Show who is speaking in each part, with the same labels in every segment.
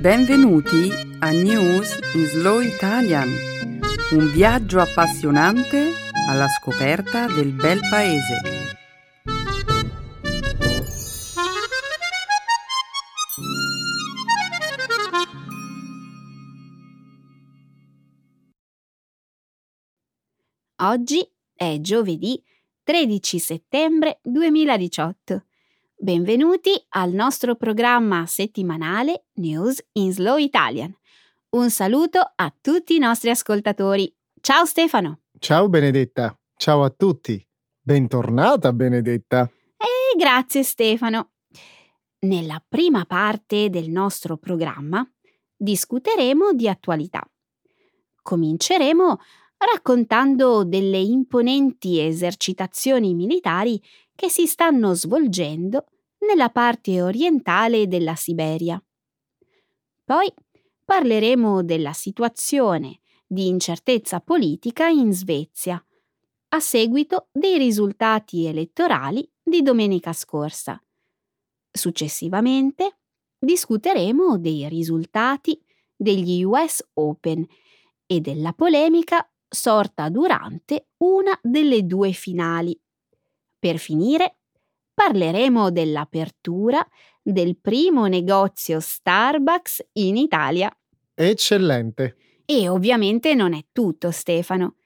Speaker 1: Benvenuti a News in Slow Italian, un viaggio appassionante alla scoperta del bel paese.
Speaker 2: Oggi è giovedì 13 settembre 2018. Benvenuti al nostro programma settimanale News in Slow Italian. Un saluto a tutti i nostri ascoltatori. Ciao Stefano.
Speaker 3: Ciao Benedetta. Ciao a tutti. Bentornata Benedetta.
Speaker 2: E grazie Stefano. Nella prima parte del nostro programma discuteremo di attualità. Cominceremo raccontando delle imponenti esercitazioni militari che si stanno svolgendo nella parte orientale della Siberia. Poi parleremo della situazione di incertezza politica in Svezia, a seguito dei risultati elettorali di domenica scorsa. Successivamente discuteremo dei risultati degli US Open e della polemica sorta durante una delle due finali per finire, parleremo dell'apertura del primo negozio Starbucks in Italia.
Speaker 3: Eccellente.
Speaker 2: E ovviamente non è tutto, Stefano.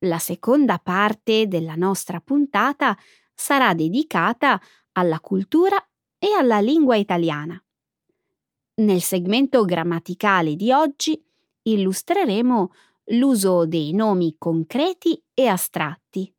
Speaker 2: La seconda parte della nostra puntata sarà dedicata alla cultura e alla lingua italiana. Nel segmento grammaticale di oggi illustreremo l'uso dei nomi concreti e astratti.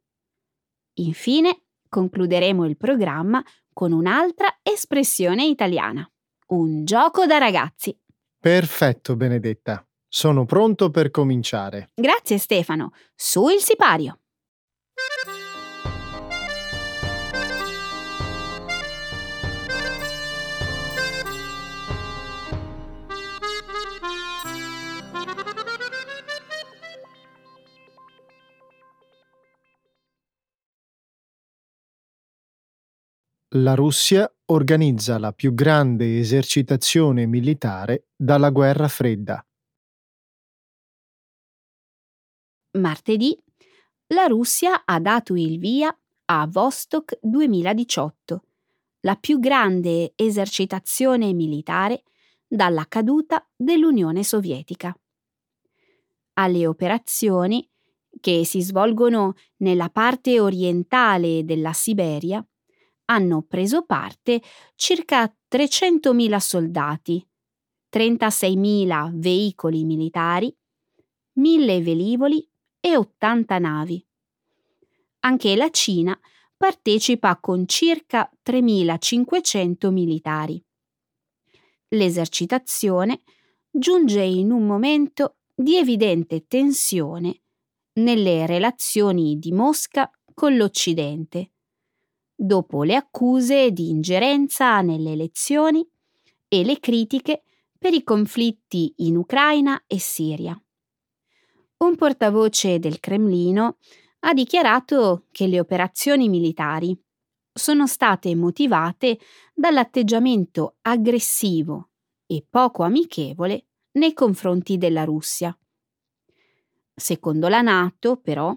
Speaker 2: Infine, concluderemo il programma con un'altra espressione italiana. Un gioco da ragazzi.
Speaker 3: Perfetto, Benedetta. Sono pronto per cominciare.
Speaker 2: Grazie Stefano. Su il sipario.
Speaker 3: La Russia organizza la più grande esercitazione militare dalla guerra fredda.
Speaker 2: Martedì la Russia ha dato il via a Vostok 2018, la più grande esercitazione militare dalla caduta dell'Unione Sovietica. Alle operazioni, che si svolgono nella parte orientale della Siberia, hanno preso parte circa 300.000 soldati, 36.000 veicoli militari, 1.000 velivoli e 80 navi. Anche la Cina partecipa con circa 3.500 militari. L'esercitazione giunge in un momento di evidente tensione nelle relazioni di Mosca con l'Occidente dopo le accuse di ingerenza nelle elezioni e le critiche per i conflitti in Ucraina e Siria. Un portavoce del Cremlino ha dichiarato che le operazioni militari sono state motivate dall'atteggiamento aggressivo e poco amichevole nei confronti della Russia. Secondo la Nato, però,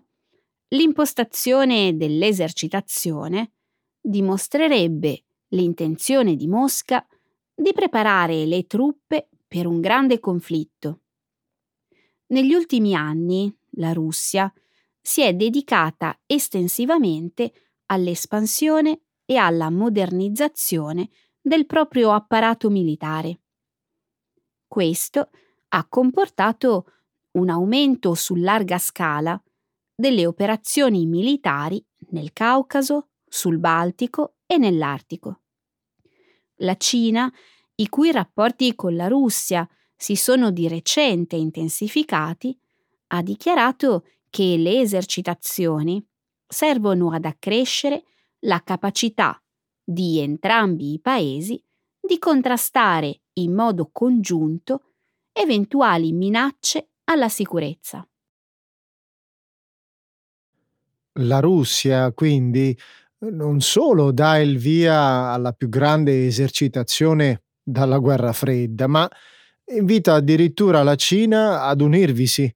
Speaker 2: l'impostazione dell'esercitazione dimostrerebbe l'intenzione di Mosca di preparare le truppe per un grande conflitto. Negli ultimi anni la Russia si è dedicata estensivamente all'espansione e alla modernizzazione del proprio apparato militare. Questo ha comportato un aumento su larga scala delle operazioni militari nel Caucaso, sul Baltico e nell'Artico. La Cina, i cui rapporti con la Russia si sono di recente intensificati, ha dichiarato che le esercitazioni servono ad accrescere la capacità di entrambi i paesi di contrastare in modo congiunto eventuali minacce alla sicurezza.
Speaker 3: La Russia, quindi, non solo dà il via alla più grande esercitazione dalla guerra fredda, ma invita addirittura la Cina ad unirvisi.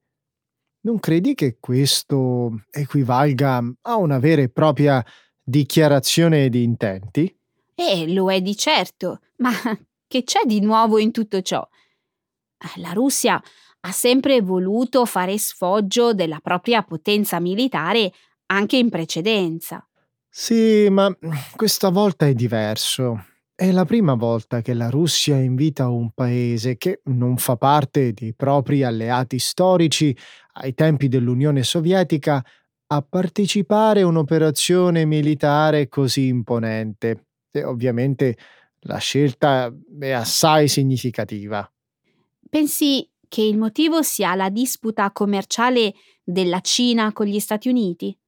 Speaker 3: Non credi che questo equivalga a una vera e propria dichiarazione di intenti?
Speaker 2: Eh, lo è di certo, ma che c'è di nuovo in tutto ciò? La Russia ha sempre voluto fare sfoggio della propria potenza militare anche in precedenza.
Speaker 3: Sì, ma questa volta è diverso. È la prima volta che la Russia invita un paese che non fa parte dei propri alleati storici ai tempi dell'Unione Sovietica a partecipare a un'operazione militare così imponente. E ovviamente la scelta è assai significativa.
Speaker 2: Pensi che il motivo sia la disputa commerciale della Cina con gli Stati Uniti?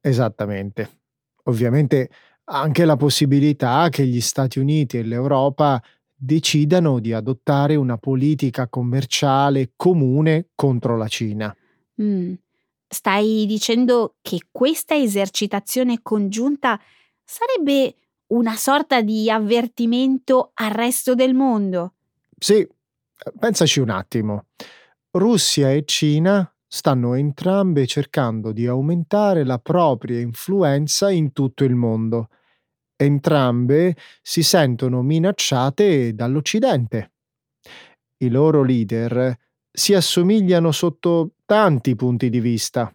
Speaker 3: Esattamente. Ovviamente anche la possibilità che gli Stati Uniti e l'Europa decidano di adottare una politica commerciale comune contro la Cina.
Speaker 2: Mm. Stai dicendo che questa esercitazione congiunta sarebbe una sorta di avvertimento al resto del mondo?
Speaker 3: Sì, pensaci un attimo. Russia e Cina stanno entrambe cercando di aumentare la propria influenza in tutto il mondo. Entrambe si sentono minacciate dall'Occidente. I loro leader si assomigliano sotto tanti punti di vista.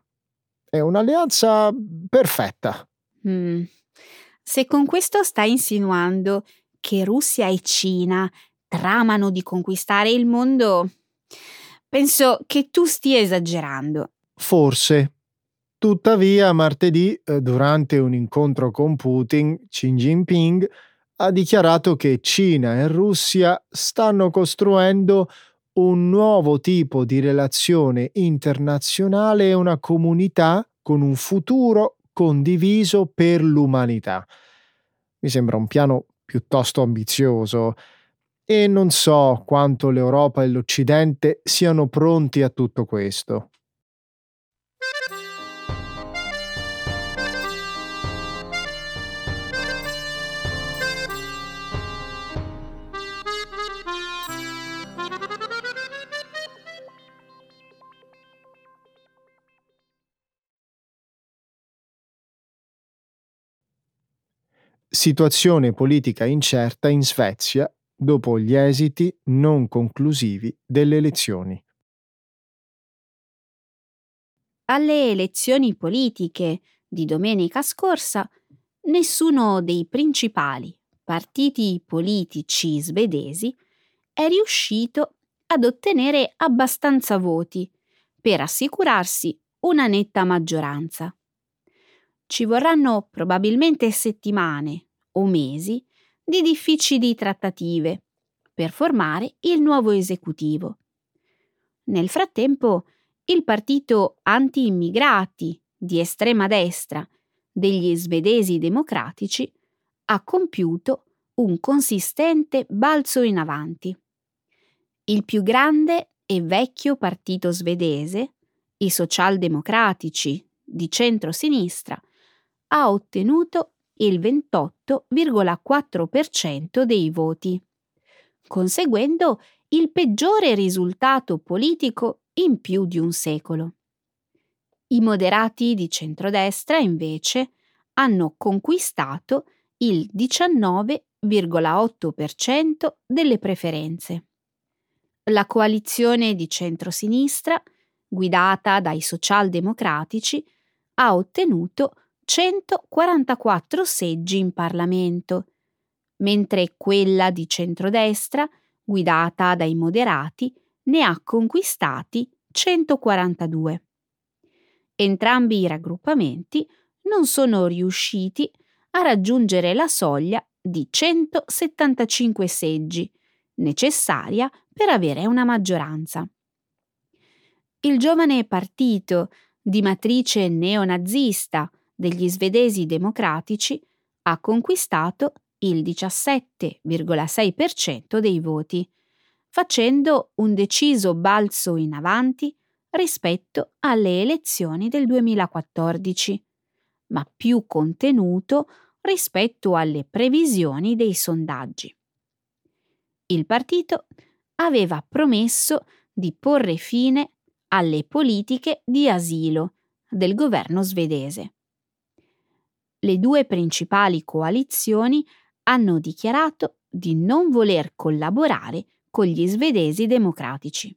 Speaker 3: È un'alleanza perfetta.
Speaker 2: Mm. Se con questo stai insinuando che Russia e Cina tramano di conquistare il mondo, penso che tu stia esagerando.
Speaker 3: Forse. Tuttavia, martedì, eh, durante un incontro con Putin, Xi Jinping ha dichiarato che Cina e Russia stanno costruendo un nuovo tipo di relazione internazionale e una comunità con un futuro condiviso per l'umanità. Mi sembra un piano piuttosto ambizioso e non so quanto l'Europa e l'Occidente siano pronti a tutto questo. Situazione politica incerta in Svezia dopo gli esiti non conclusivi delle elezioni.
Speaker 2: Alle elezioni politiche di domenica scorsa, nessuno dei principali partiti politici svedesi è riuscito ad ottenere abbastanza voti per assicurarsi una netta maggioranza. Ci vorranno probabilmente settimane o mesi di difficili trattative per formare il nuovo esecutivo. Nel frattempo, il partito anti-immigrati di estrema destra degli svedesi democratici ha compiuto un consistente balzo in avanti. Il più grande e vecchio partito svedese, i socialdemocratici di centro-sinistra, ha ottenuto il 28,4% dei voti, conseguendo il peggiore risultato politico in più di un secolo. I moderati di centrodestra, invece, hanno conquistato il 19,8% delle preferenze. La coalizione di centrosinistra, guidata dai socialdemocratici, ha ottenuto 144 seggi in Parlamento, mentre quella di centrodestra, guidata dai moderati, ne ha conquistati 142. Entrambi i raggruppamenti non sono riusciti a raggiungere la soglia di 175 seggi, necessaria per avere una maggioranza. Il giovane partito di matrice neonazista degli svedesi democratici ha conquistato il 17,6% dei voti, facendo un deciso balzo in avanti rispetto alle elezioni del 2014, ma più contenuto rispetto alle previsioni dei sondaggi. Il partito aveva promesso di porre fine alle politiche di asilo del governo svedese. Le due principali coalizioni hanno dichiarato di non voler collaborare con gli svedesi democratici.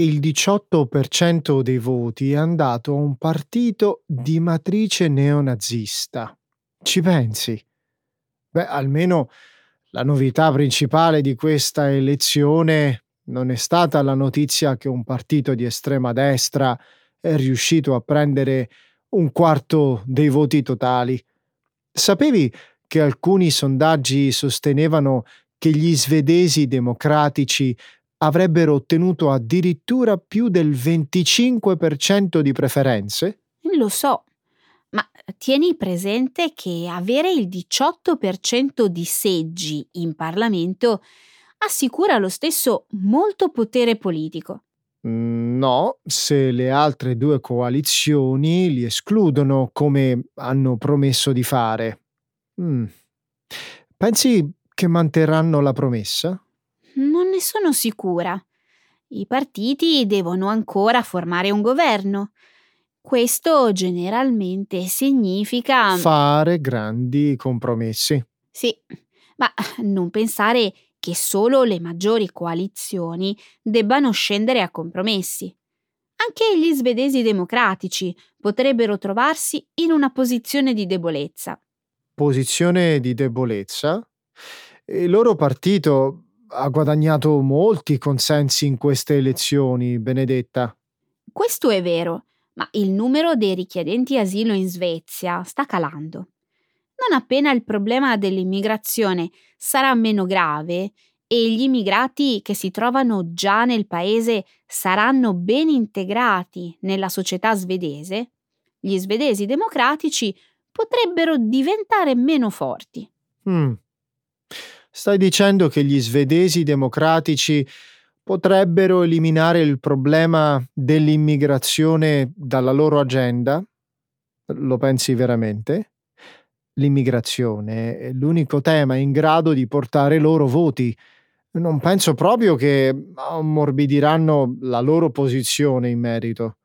Speaker 3: Il 18% dei voti è andato a un partito di matrice neonazista. Ci pensi? Beh, almeno la novità principale di questa elezione non è stata la notizia che un partito di estrema destra è riuscito a prendere un quarto dei voti totali. Sapevi che alcuni sondaggi sostenevano che gli svedesi democratici avrebbero ottenuto addirittura più del 25% di preferenze?
Speaker 2: Lo so, ma tieni presente che avere il 18% di seggi in Parlamento assicura lo stesso molto potere politico.
Speaker 3: Mm, no, se le altre due coalizioni li escludono come hanno promesso di fare. Mm. Pensi che manterranno la promessa?
Speaker 2: Non ne sono sicura. I partiti devono ancora formare un governo. Questo generalmente significa
Speaker 3: fare grandi compromessi.
Speaker 2: Sì, ma non pensare che solo le maggiori coalizioni debbano scendere a compromessi. Anche gli svedesi democratici potrebbero trovarsi in una posizione di debolezza.
Speaker 3: Posizione di debolezza? Il loro partito ha guadagnato molti consensi in queste elezioni, Benedetta.
Speaker 2: Questo è vero, ma il numero dei richiedenti asilo in Svezia sta calando. Non appena il problema dell'immigrazione sarà meno grave e gli immigrati che si trovano già nel paese saranno ben integrati nella società svedese, gli svedesi democratici potrebbero diventare meno forti.
Speaker 3: Mm. Stai dicendo che gli svedesi democratici potrebbero eliminare il problema dell'immigrazione dalla loro agenda? Lo pensi veramente? L'immigrazione è l'unico tema in grado di portare loro voti. Non penso proprio che ammorbidiranno la loro posizione in merito.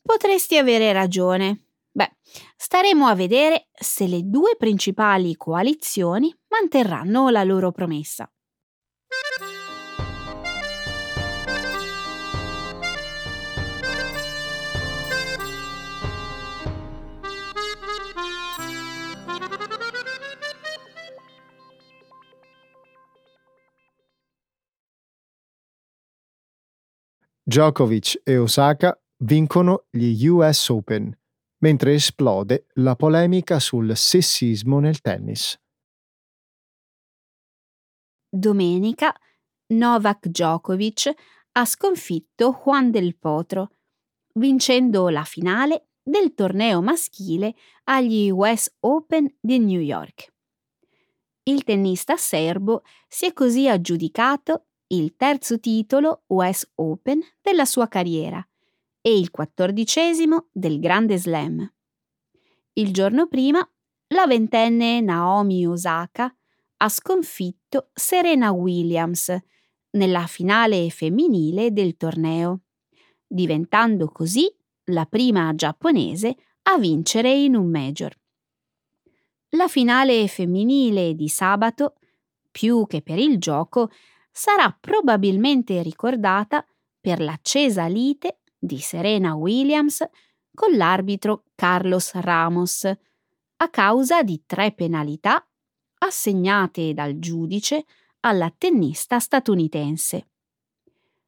Speaker 2: Potresti avere ragione. Beh, staremo a vedere se le due principali coalizioni manterranno la loro promessa.
Speaker 3: Djokovic e Osaka vincono gli US Open mentre esplode la polemica sul sessismo nel tennis.
Speaker 2: Domenica Novak Djokovic ha sconfitto Juan del Potro, vincendo la finale del torneo maschile agli US Open di New York. Il tennista serbo si è così aggiudicato il terzo titolo US Open della sua carriera e il quattordicesimo del Grande Slam. Il giorno prima, la ventenne Naomi Osaka ha sconfitto Serena Williams nella finale femminile del torneo, diventando così la prima giapponese a vincere in un major. La finale femminile di sabato, più che per il gioco, sarà probabilmente ricordata per l'accesa lite di Serena Williams con l'arbitro Carlos Ramos a causa di tre penalità assegnate dal giudice alla tennista statunitense.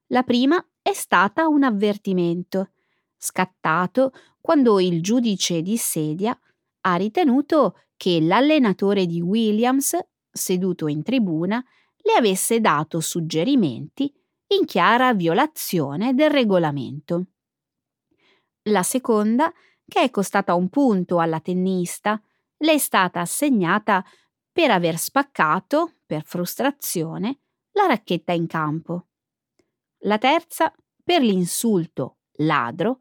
Speaker 2: La prima è stata un avvertimento, scattato quando il giudice di sedia ha ritenuto che l'allenatore di Williams, seduto in tribuna, le avesse dato suggerimenti in chiara violazione del regolamento. La seconda, che è costata un punto alla tennista, le è stata assegnata per aver spaccato, per frustrazione, la racchetta in campo. La terza, per l'insulto ladro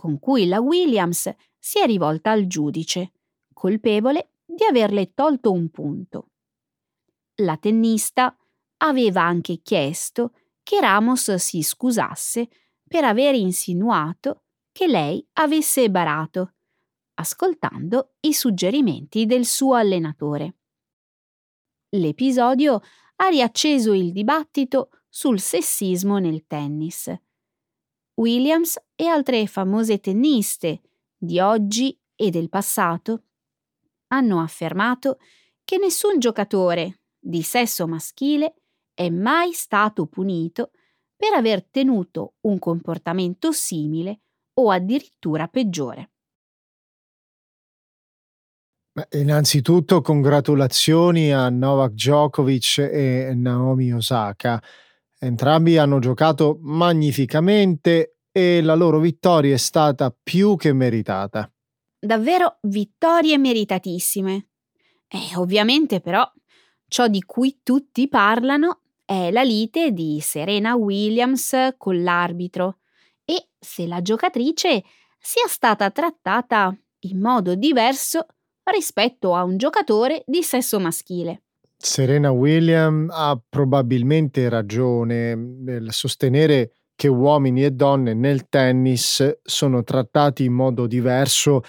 Speaker 2: con cui la Williams si è rivolta al giudice, colpevole di averle tolto un punto. la tennista aveva anche chiesto che Ramos si scusasse per aver insinuato che lei avesse barato, ascoltando i suggerimenti del suo allenatore. L'episodio ha riacceso il dibattito sul sessismo nel tennis. Williams e altre famose tenniste di oggi e del passato hanno affermato che nessun giocatore di sesso maschile è mai stato punito per aver tenuto un comportamento simile o addirittura peggiore.
Speaker 3: Innanzitutto congratulazioni a Novak Djokovic e Naomi Osaka. Entrambi hanno giocato magnificamente e la loro vittoria è stata più che meritata.
Speaker 2: Davvero vittorie meritatissime. E ovviamente però ciò di cui tutti parlano è la lite di Serena Williams con l'arbitro e se la giocatrice sia stata trattata in modo diverso rispetto a un giocatore di sesso maschile.
Speaker 3: Serena Williams ha probabilmente ragione nel sostenere che uomini e donne nel tennis sono trattati in modo diverso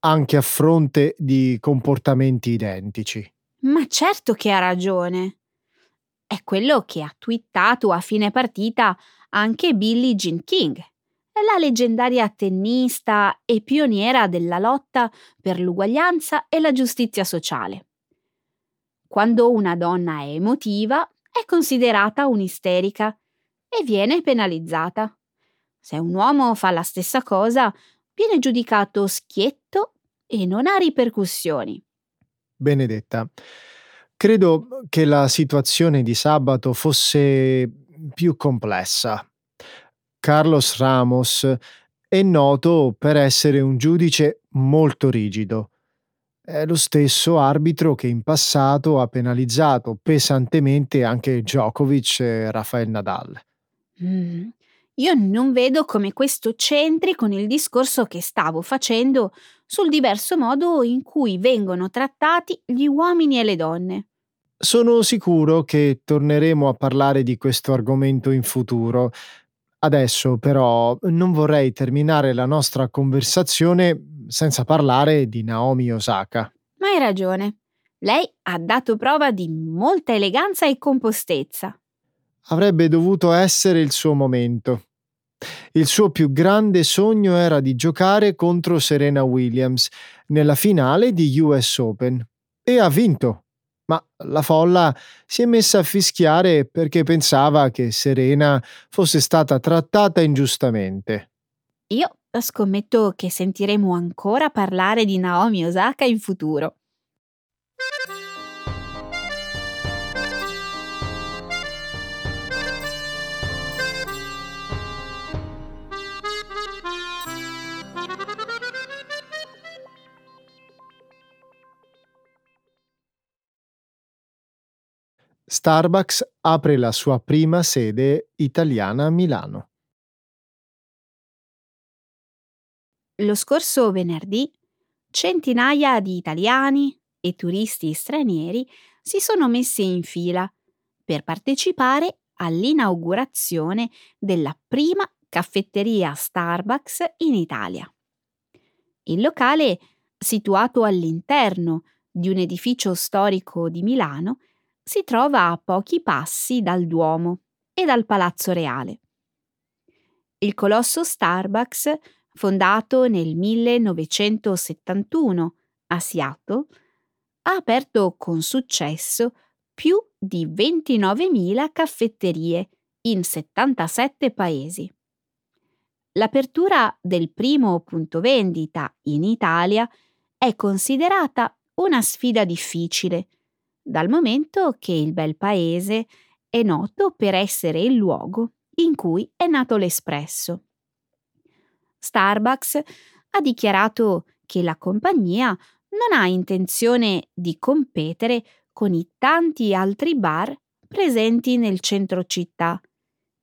Speaker 3: anche a fronte di comportamenti identici.
Speaker 2: Ma certo che ha ragione. È quello che ha twittato a fine partita anche Billie Jean King, la leggendaria tennista e pioniera della lotta per l'uguaglianza e la giustizia sociale. Quando una donna è emotiva, è considerata un'isterica e viene penalizzata. Se un uomo fa la stessa cosa, viene giudicato schietto e non ha ripercussioni.
Speaker 3: Benedetta, credo che la situazione di sabato fosse più complessa. Carlos Ramos è noto per essere un giudice molto rigido. È lo stesso arbitro che in passato ha penalizzato pesantemente anche Djokovic e Rafael Nadal.
Speaker 2: Mm. Io non vedo come questo c'entri con il discorso che stavo facendo sul diverso modo in cui vengono trattati gli uomini e le donne.
Speaker 3: Sono sicuro che torneremo a parlare di questo argomento in futuro. Adesso però non vorrei terminare la nostra conversazione senza parlare di Naomi Osaka.
Speaker 2: Ma hai ragione. Lei ha dato prova di molta eleganza e compostezza.
Speaker 3: Avrebbe dovuto essere il suo momento. Il suo più grande sogno era di giocare contro Serena Williams nella finale di US Open e ha vinto. Ma la folla si è messa a fischiare perché pensava che Serena fosse stata trattata ingiustamente.
Speaker 2: Io scommetto che sentiremo ancora parlare di Naomi Osaka in futuro.
Speaker 3: Starbucks apre la sua prima sede italiana a Milano.
Speaker 2: Lo scorso venerdì centinaia di italiani e turisti stranieri si sono messi in fila per partecipare all'inaugurazione della prima caffetteria Starbucks in Italia. Il locale, situato all'interno di un edificio storico di Milano, si trova a pochi passi dal Duomo e dal Palazzo Reale. Il colosso Starbucks, fondato nel 1971 a Seattle, ha aperto con successo più di 29.000 caffetterie in 77 paesi. L'apertura del primo punto vendita in Italia è considerata una sfida difficile dal momento che il bel paese è noto per essere il luogo in cui è nato l'espresso. Starbucks ha dichiarato che la compagnia non ha intenzione di competere con i tanti altri bar presenti nel centro città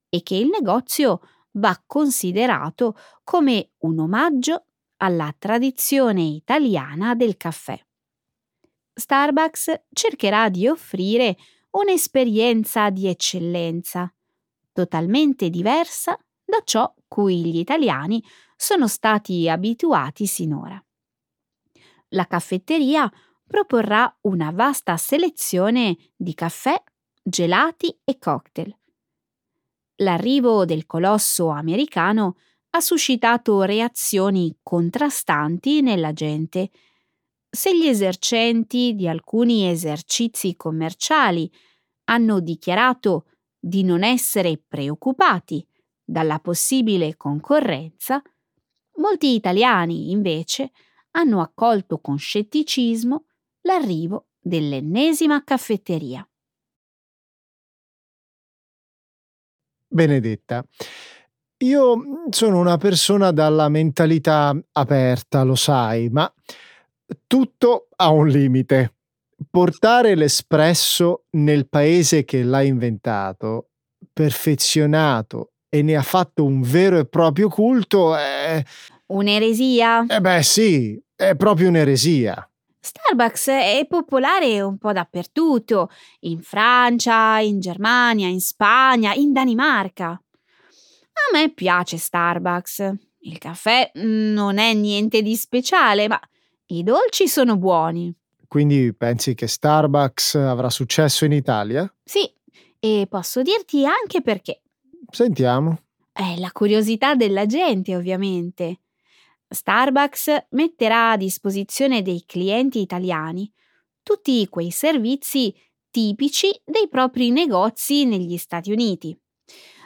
Speaker 2: e che il negozio va considerato come un omaggio alla tradizione italiana del caffè. Starbucks cercherà di offrire un'esperienza di eccellenza, totalmente diversa da ciò cui gli italiani sono stati abituati sinora. La caffetteria proporrà una vasta selezione di caffè, gelati e cocktail. L'arrivo del colosso americano ha suscitato reazioni contrastanti nella gente. Se gli esercenti di alcuni esercizi commerciali hanno dichiarato di non essere preoccupati dalla possibile concorrenza, molti italiani invece hanno accolto con scetticismo l'arrivo dell'ennesima caffetteria.
Speaker 3: Benedetta, io sono una persona dalla mentalità aperta, lo sai, ma tutto ha un limite. Portare l'espresso nel paese che l'ha inventato, perfezionato e ne ha fatto un vero e proprio culto è...
Speaker 2: Un'eresia?
Speaker 3: Eh beh sì, è proprio un'eresia.
Speaker 2: Starbucks è popolare un po' dappertutto, in Francia, in Germania, in Spagna, in Danimarca. A me piace Starbucks. Il caffè non è niente di speciale, ma i dolci sono buoni.
Speaker 3: Quindi pensi che Starbucks avrà successo in Italia?
Speaker 2: Sì, e posso dirti anche perché.
Speaker 3: Sentiamo.
Speaker 2: È la curiosità della gente, ovviamente. Starbucks metterà a disposizione dei clienti italiani tutti quei servizi tipici dei propri negozi negli Stati Uniti.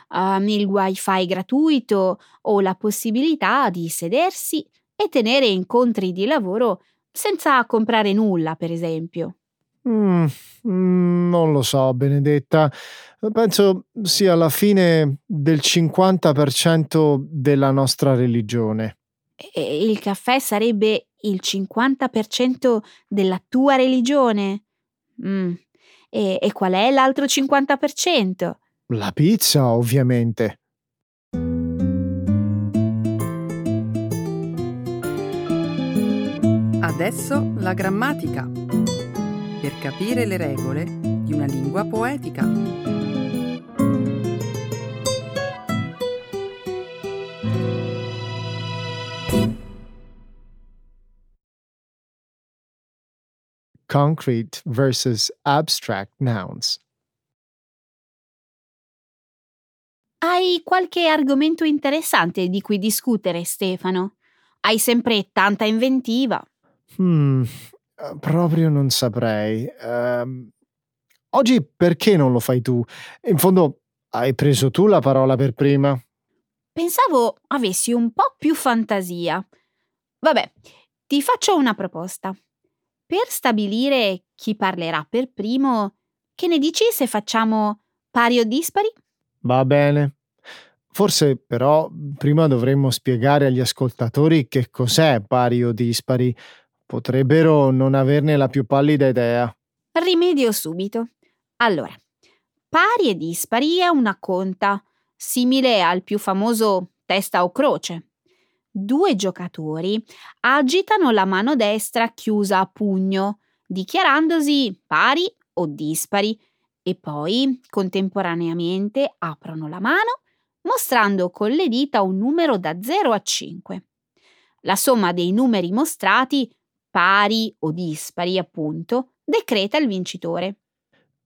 Speaker 2: Um, il wifi gratuito o la possibilità di sedersi e tenere incontri di lavoro senza comprare nulla, per esempio.
Speaker 3: Mm, mm, non lo so, Benedetta. Penso sia la fine del 50% della nostra religione.
Speaker 2: E il caffè sarebbe il 50% della tua religione? Mm. E, e qual è l'altro 50%?
Speaker 3: La pizza, ovviamente.
Speaker 1: Adesso la grammatica. Per capire le regole di una lingua poetica.
Speaker 3: Concrete versus abstract nouns.
Speaker 2: Hai qualche argomento interessante di cui discutere, Stefano? Hai sempre tanta inventiva.
Speaker 3: Hmm, proprio non saprei. Um, oggi perché non lo fai tu? In fondo hai preso tu la parola per prima.
Speaker 2: Pensavo avessi un po' più fantasia. Vabbè, ti faccio una proposta. Per stabilire chi parlerà per primo, che ne dici se facciamo pari o dispari?
Speaker 3: Va bene. Forse però prima dovremmo spiegare agli ascoltatori che cos'è pari o dispari. Potrebbero non averne la più pallida idea.
Speaker 2: Rimedio subito. Allora, pari e dispari è una conta, simile al più famoso testa o croce. Due giocatori agitano la mano destra chiusa a pugno, dichiarandosi pari o dispari, e poi contemporaneamente aprono la mano mostrando con le dita un numero da 0 a 5. La somma dei numeri mostrati, pari o dispari appunto, decreta il vincitore.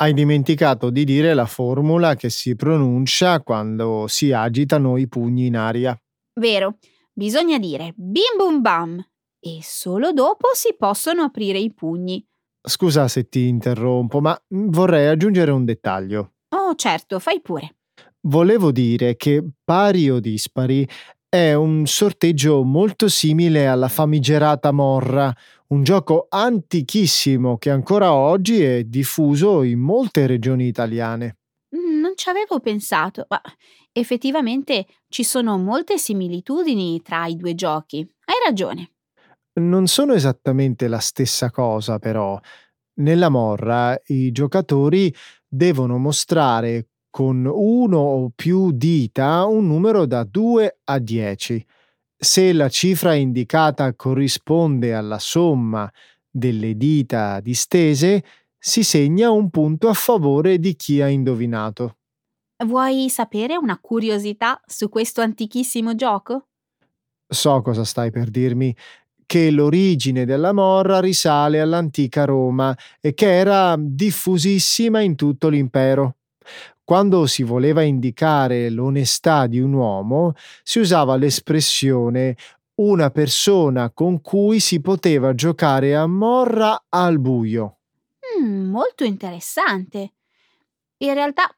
Speaker 3: Hai dimenticato di dire la formula che si pronuncia quando si agitano i pugni in aria.
Speaker 2: Vero, bisogna dire bim bum bam e solo dopo si possono aprire i pugni.
Speaker 3: Scusa se ti interrompo, ma vorrei aggiungere un dettaglio.
Speaker 2: Oh, certo, fai pure.
Speaker 3: Volevo dire che pari o dispari è un sorteggio molto simile alla famigerata morra, un gioco antichissimo che ancora oggi è diffuso in molte regioni italiane.
Speaker 2: Mm, non ci avevo pensato, ma effettivamente ci sono molte similitudini tra i due giochi. Hai ragione.
Speaker 3: Non sono esattamente la stessa cosa, però. Nella morra i giocatori devono mostrare con uno o più dita un numero da 2 a 10. Se la cifra indicata corrisponde alla somma delle dita distese, si segna un punto a favore di chi ha indovinato.
Speaker 2: Vuoi sapere una curiosità su questo antichissimo gioco?
Speaker 3: So cosa stai per dirmi, che l'origine della morra risale all'antica Roma e che era diffusissima in tutto l'impero. Quando si voleva indicare l'onestà di un uomo, si usava l'espressione una persona con cui si poteva giocare a morra al buio.
Speaker 2: Mm, molto interessante. In realtà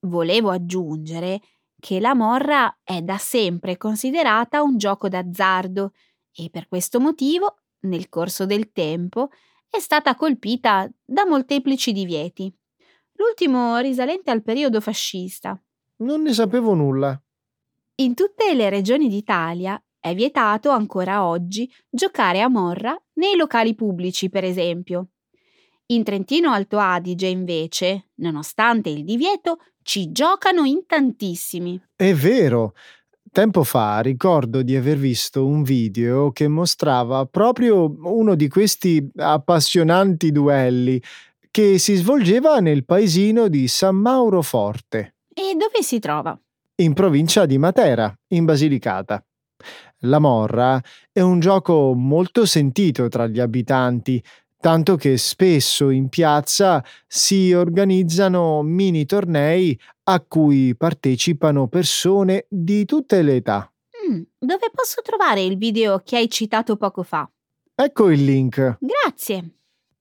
Speaker 2: volevo aggiungere che la morra è da sempre considerata un gioco d'azzardo e per questo motivo, nel corso del tempo, è stata colpita da molteplici divieti. L'ultimo risalente al periodo fascista.
Speaker 3: Non ne sapevo nulla.
Speaker 2: In tutte le regioni d'Italia è vietato ancora oggi giocare a morra nei locali pubblici, per esempio. In Trentino Alto Adige, invece, nonostante il divieto, ci giocano in tantissimi.
Speaker 3: È vero. Tempo fa ricordo di aver visto un video che mostrava proprio uno di questi appassionanti duelli che si svolgeva nel paesino di San Mauro Forte.
Speaker 2: E dove si trova?
Speaker 3: In provincia di Matera, in Basilicata. La morra è un gioco molto sentito tra gli abitanti, tanto che spesso in piazza si organizzano mini tornei a cui partecipano persone di tutte le età.
Speaker 2: Mm, dove posso trovare il video che hai citato poco fa?
Speaker 3: Ecco il link.
Speaker 2: Grazie.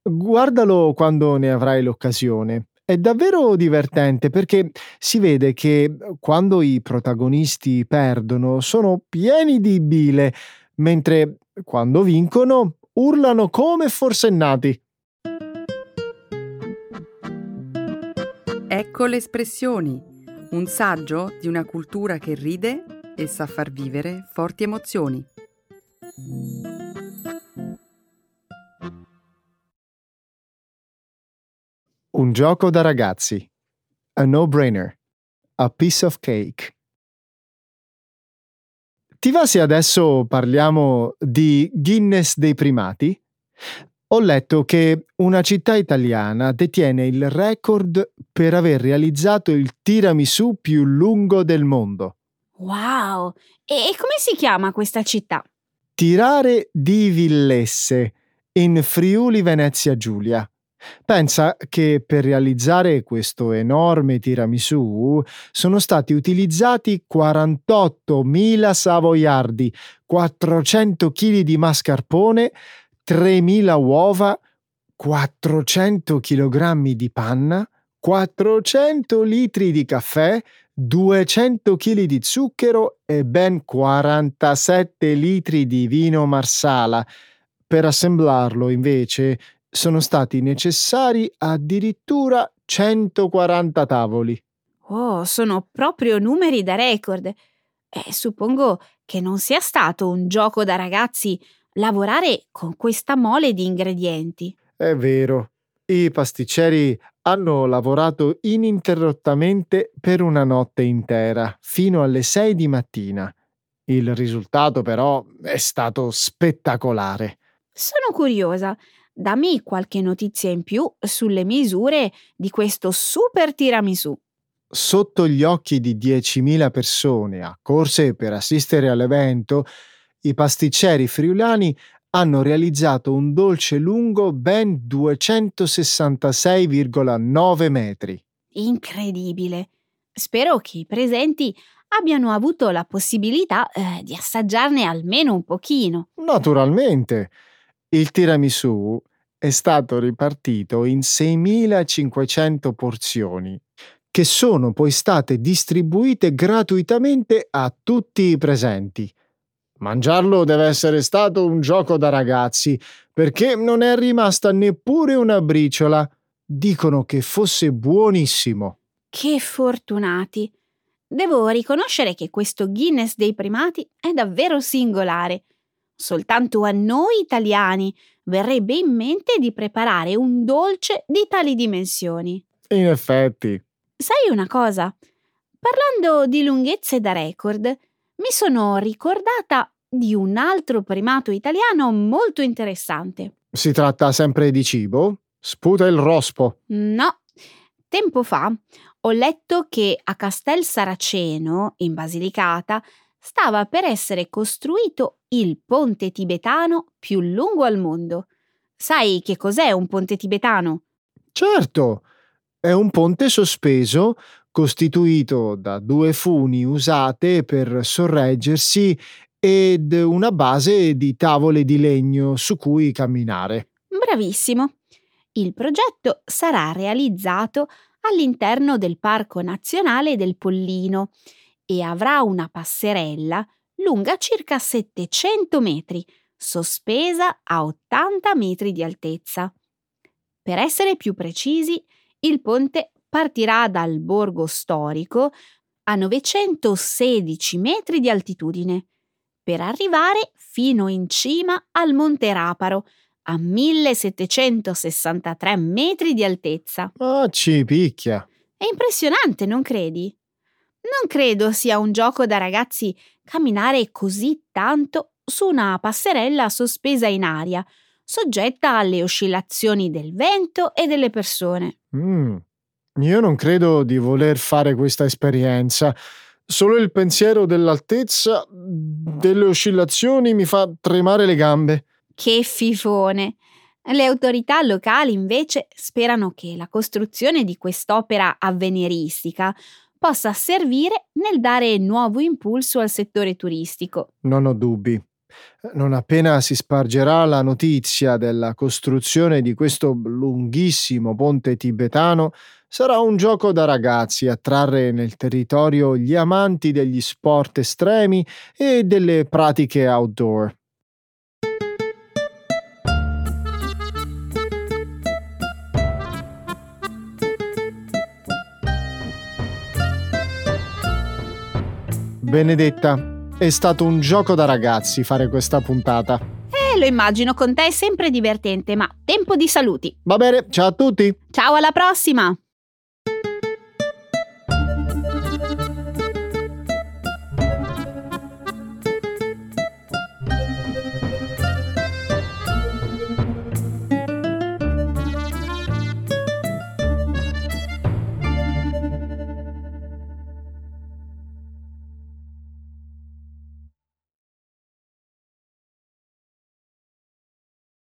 Speaker 3: Guardalo quando ne avrai l'occasione. È davvero divertente perché si vede che quando i protagonisti perdono sono pieni di bile, mentre quando vincono urlano come forsennati.
Speaker 1: Ecco le espressioni, un saggio di una cultura che ride e sa far vivere forti emozioni.
Speaker 3: Un gioco da ragazzi. A no-brainer. A piece of cake. Ti va se adesso parliamo di Guinness dei primati? Ho letto che una città italiana detiene il record per aver realizzato il tiramisù più lungo del mondo.
Speaker 2: Wow! E come si chiama questa città?
Speaker 3: Tirare di Villesse, in Friuli Venezia Giulia. Pensa che per realizzare questo enorme tiramisù sono stati utilizzati 48.000 savoiardi, 400 kg di mascarpone, 3.000 uova, 400 kg di panna, 400 litri di caffè, 200 kg di zucchero e ben 47 litri di vino marsala. Per assemblarlo, invece, sono stati necessari addirittura 140 tavoli.
Speaker 2: Oh, sono proprio numeri da record. E suppongo che non sia stato un gioco da ragazzi lavorare con questa mole di ingredienti.
Speaker 3: È vero. I pasticceri hanno lavorato ininterrottamente per una notte intera, fino alle 6 di mattina. Il risultato però è stato spettacolare.
Speaker 2: Sono curiosa. Dammi qualche notizia in più sulle misure di questo super tiramisù.
Speaker 3: Sotto gli occhi di 10.000 persone accorse per assistere all'evento, i pasticceri friulani hanno realizzato un dolce lungo ben 266,9 metri.
Speaker 2: Incredibile! Spero che i presenti abbiano avuto la possibilità eh, di assaggiarne almeno un pochino.
Speaker 3: Naturalmente. Il tiramisù è stato ripartito in 6.500 porzioni, che sono poi state distribuite gratuitamente a tutti i presenti. Mangiarlo deve essere stato un gioco da ragazzi, perché non è rimasta neppure una briciola. Dicono che fosse buonissimo.
Speaker 2: Che fortunati! Devo riconoscere che questo Guinness dei primati è davvero singolare. Soltanto a noi italiani verrebbe in mente di preparare un dolce di tali dimensioni.
Speaker 3: In effetti.
Speaker 2: Sai una cosa? Parlando di lunghezze da record, mi sono ricordata di un altro primato italiano molto interessante.
Speaker 3: Si tratta sempre di cibo? Sputa il rospo.
Speaker 2: No. Tempo fa ho letto che a Castel Saraceno, in Basilicata, stava per essere costruito il ponte tibetano più lungo al mondo. Sai che cos'è un ponte tibetano?
Speaker 3: Certo, è un ponte sospeso costituito da due funi usate per sorreggersi ed una base di tavole di legno su cui camminare.
Speaker 2: Bravissimo. Il progetto sarà realizzato all'interno del Parco Nazionale del Pollino e avrà una passerella lunga circa 700 metri, sospesa a 80 metri di altezza. Per essere più precisi, il ponte partirà dal borgo storico a 916 metri di altitudine, per arrivare fino in cima al Monte Raparo, a 1763 metri di altezza.
Speaker 3: Ah, ci picchia.
Speaker 2: È impressionante, non credi? Non credo sia un gioco da ragazzi camminare così tanto su una passerella sospesa in aria, soggetta alle oscillazioni del vento e delle persone.
Speaker 3: Mm. Io non credo di voler fare questa esperienza. Solo il pensiero dell'altezza delle oscillazioni mi fa tremare le gambe.
Speaker 2: Che fifone! Le autorità locali invece sperano che la costruzione di quest'opera avveniristica possa servire nel dare nuovo impulso al settore turistico.
Speaker 3: Non ho dubbi. Non appena si spargerà la notizia della costruzione di questo lunghissimo ponte tibetano, sarà un gioco da ragazzi a trarre nel territorio gli amanti degli sport estremi e delle pratiche outdoor. Benedetta, è stato un gioco da ragazzi fare questa puntata.
Speaker 2: Eh, lo immagino, con te è sempre divertente, ma tempo di saluti.
Speaker 3: Va bene, ciao a tutti.
Speaker 2: Ciao, alla prossima!